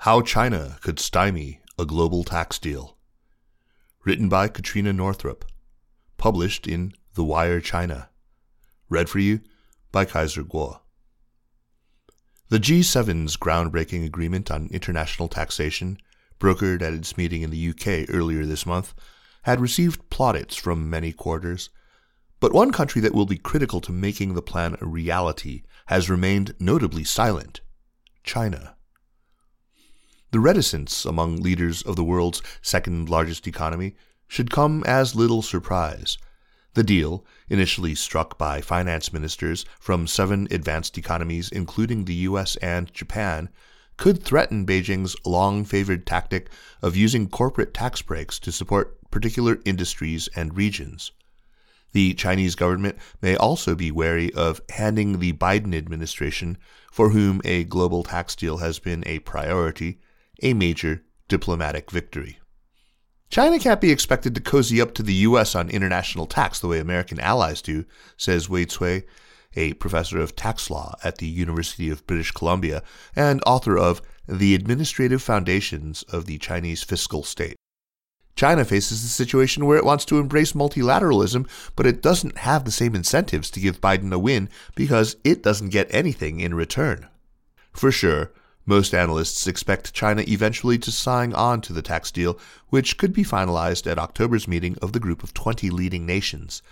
How China Could Stymie a Global Tax Deal. Written by Katrina Northrop. Published in The Wire China. Read for you by Kaiser Kuo. The G7's groundbreaking agreement on international taxation, brokered at its meeting in the UK earlier this month, had received plaudits from many quarters. But one country that will be critical to making the plan a reality has remained notably silent China. The reticence among leaders of the world's second largest economy should come as little surprise. The deal, initially struck by finance ministers from seven advanced economies, including the US and Japan, could threaten Beijing's long favored tactic of using corporate tax breaks to support particular industries and regions. The Chinese government may also be wary of handing the Biden administration, for whom a global tax deal has been a priority, a major diplomatic victory. China can't be expected to cozy up to the U.S. on international tax the way American allies do, says Wei Cui, a professor of tax law at the University of British Columbia and author of The Administrative Foundations of the Chinese Fiscal State. China faces a situation where it wants to embrace multilateralism, but it doesn't have the same incentives to give Biden a win because it doesn't get anything in return. For sure, most analysts expect China eventually to sign on to the tax deal, which could be finalized at October's meeting of the group of 20 leading nations.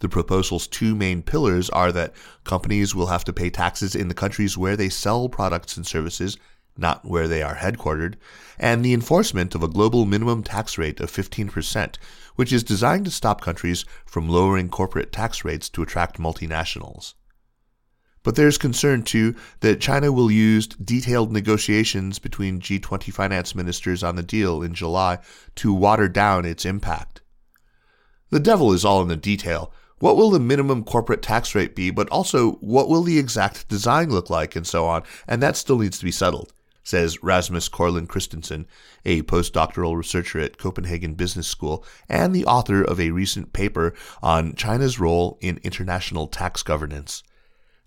The proposal's two main pillars are that companies will have to pay taxes in the countries where they sell products and services, not where they are headquartered, and the enforcement of a global minimum tax rate of 15%, which is designed to stop countries from lowering corporate tax rates to attract multinationals. But there's concern, too, that China will use detailed negotiations between G20 finance ministers on the deal in July to water down its impact. The devil is all in the detail. What will the minimum corporate tax rate be, but also what will the exact design look like, and so on, and that still needs to be settled, says Rasmus Corlin Christensen, a postdoctoral researcher at Copenhagen Business School and the author of a recent paper on China's role in international tax governance.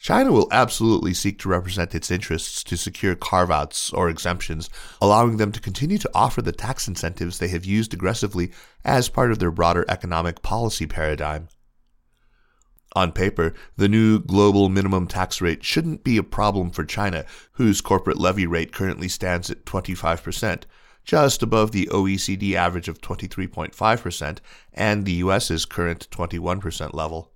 China will absolutely seek to represent its interests to secure carve outs or exemptions, allowing them to continue to offer the tax incentives they have used aggressively as part of their broader economic policy paradigm. On paper, the new global minimum tax rate shouldn't be a problem for China, whose corporate levy rate currently stands at 25%, just above the OECD average of 23.5% and the US's current 21% level.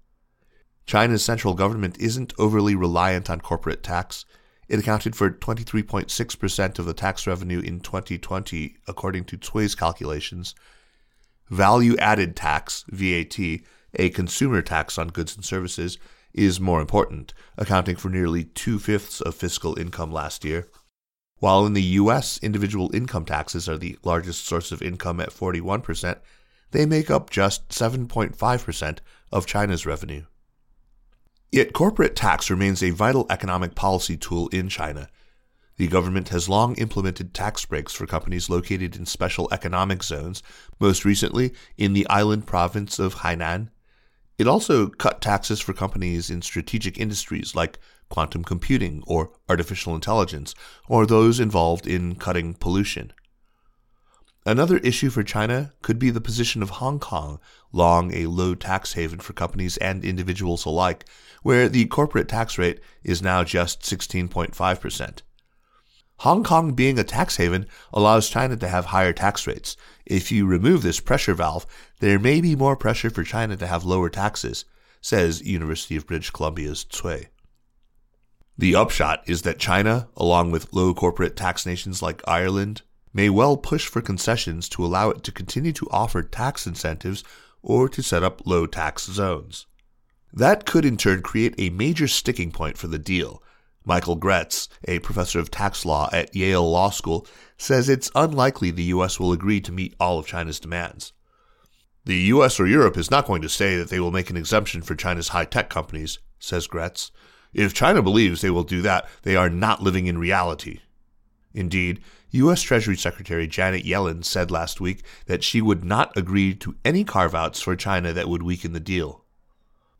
China's central government isn't overly reliant on corporate tax. It accounted for 23.6% of the tax revenue in 2020, according to Cui's calculations. Value added tax, VAT, a consumer tax on goods and services, is more important, accounting for nearly two fifths of fiscal income last year. While in the US, individual income taxes are the largest source of income at 41%, they make up just 7.5% of China's revenue. Yet corporate tax remains a vital economic policy tool in China. The government has long implemented tax breaks for companies located in special economic zones, most recently in the island province of Hainan. It also cut taxes for companies in strategic industries like quantum computing or artificial intelligence, or those involved in cutting pollution. Another issue for China could be the position of Hong Kong, long a low tax haven for companies and individuals alike, where the corporate tax rate is now just 16.5%. Hong Kong being a tax haven allows China to have higher tax rates. If you remove this pressure valve, there may be more pressure for China to have lower taxes, says University of British Columbia's Cui. The upshot is that China, along with low corporate tax nations like Ireland, may well push for concessions to allow it to continue to offer tax incentives or to set up low tax zones. That could in turn create a major sticking point for the deal. Michael Graetz, a professor of tax law at Yale Law School, says it's unlikely the U.S. will agree to meet all of China's demands. The U.S. or Europe is not going to say that they will make an exemption for China's high tech companies, says Graetz. If China believes they will do that, they are not living in reality. Indeed, U.S. Treasury Secretary Janet Yellen said last week that she would not agree to any carve outs for China that would weaken the deal.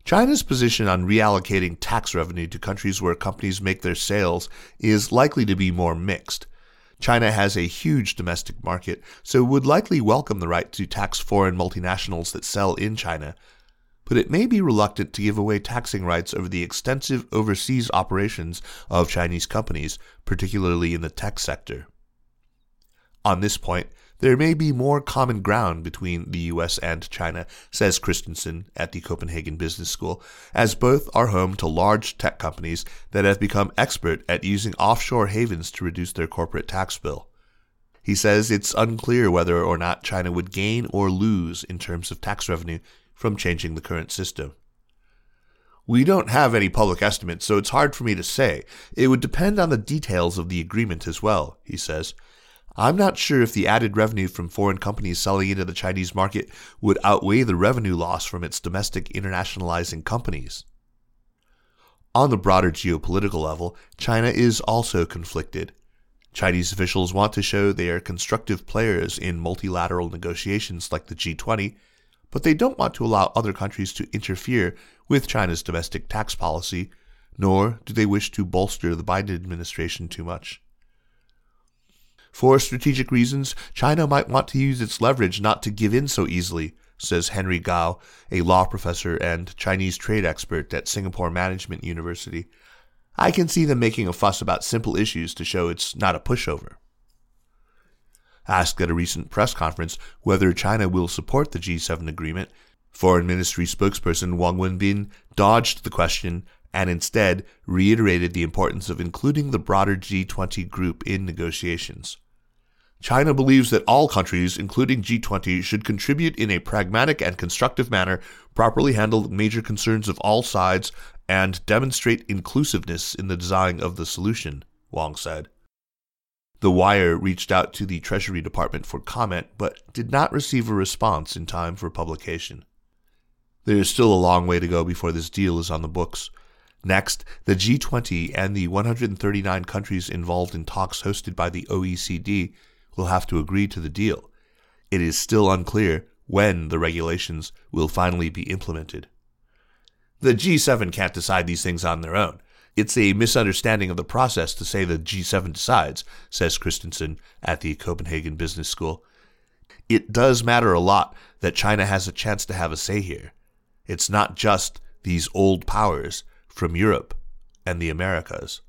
China's position on reallocating tax revenue to countries where companies make their sales is likely to be more mixed. China has a huge domestic market, so would likely welcome the right to tax foreign multinationals that sell in China, but it may be reluctant to give away taxing rights over the extensive overseas operations of Chinese companies, particularly in the tech sector. On this point, there may be more common ground between the US and China, says Christensen at the Copenhagen Business School, as both are home to large tech companies that have become expert at using offshore havens to reduce their corporate tax bill. He says it's unclear whether or not China would gain or lose in terms of tax revenue from changing the current system. We don't have any public estimates, so it's hard for me to say. It would depend on the details of the agreement as well, he says. I'm not sure if the added revenue from foreign companies selling into the Chinese market would outweigh the revenue loss from its domestic internationalizing companies. On the broader geopolitical level, China is also conflicted. Chinese officials want to show they are constructive players in multilateral negotiations like the G20, but they don't want to allow other countries to interfere with China's domestic tax policy, nor do they wish to bolster the Biden administration too much. For strategic reasons, China might want to use its leverage not to give in so easily, says Henry Gao, a law professor and Chinese trade expert at Singapore Management University. I can see them making a fuss about simple issues to show it's not a pushover. Asked at a recent press conference whether China will support the G7 agreement, Foreign Ministry spokesperson Wang Wenbin dodged the question and instead reiterated the importance of including the broader G20 group in negotiations. China believes that all countries, including G20, should contribute in a pragmatic and constructive manner, properly handle major concerns of all sides, and demonstrate inclusiveness in the design of the solution, Wang said. The Wire reached out to the Treasury Department for comment, but did not receive a response in time for publication. There is still a long way to go before this deal is on the books. Next, the G20 and the 139 countries involved in talks hosted by the OECD will have to agree to the deal. It is still unclear when the regulations will finally be implemented. The G7 can't decide these things on their own. It's a misunderstanding of the process to say the G7 decides, says Christensen at the Copenhagen Business School. It does matter a lot that China has a chance to have a say here. It's not just these old powers from Europe and the Americas.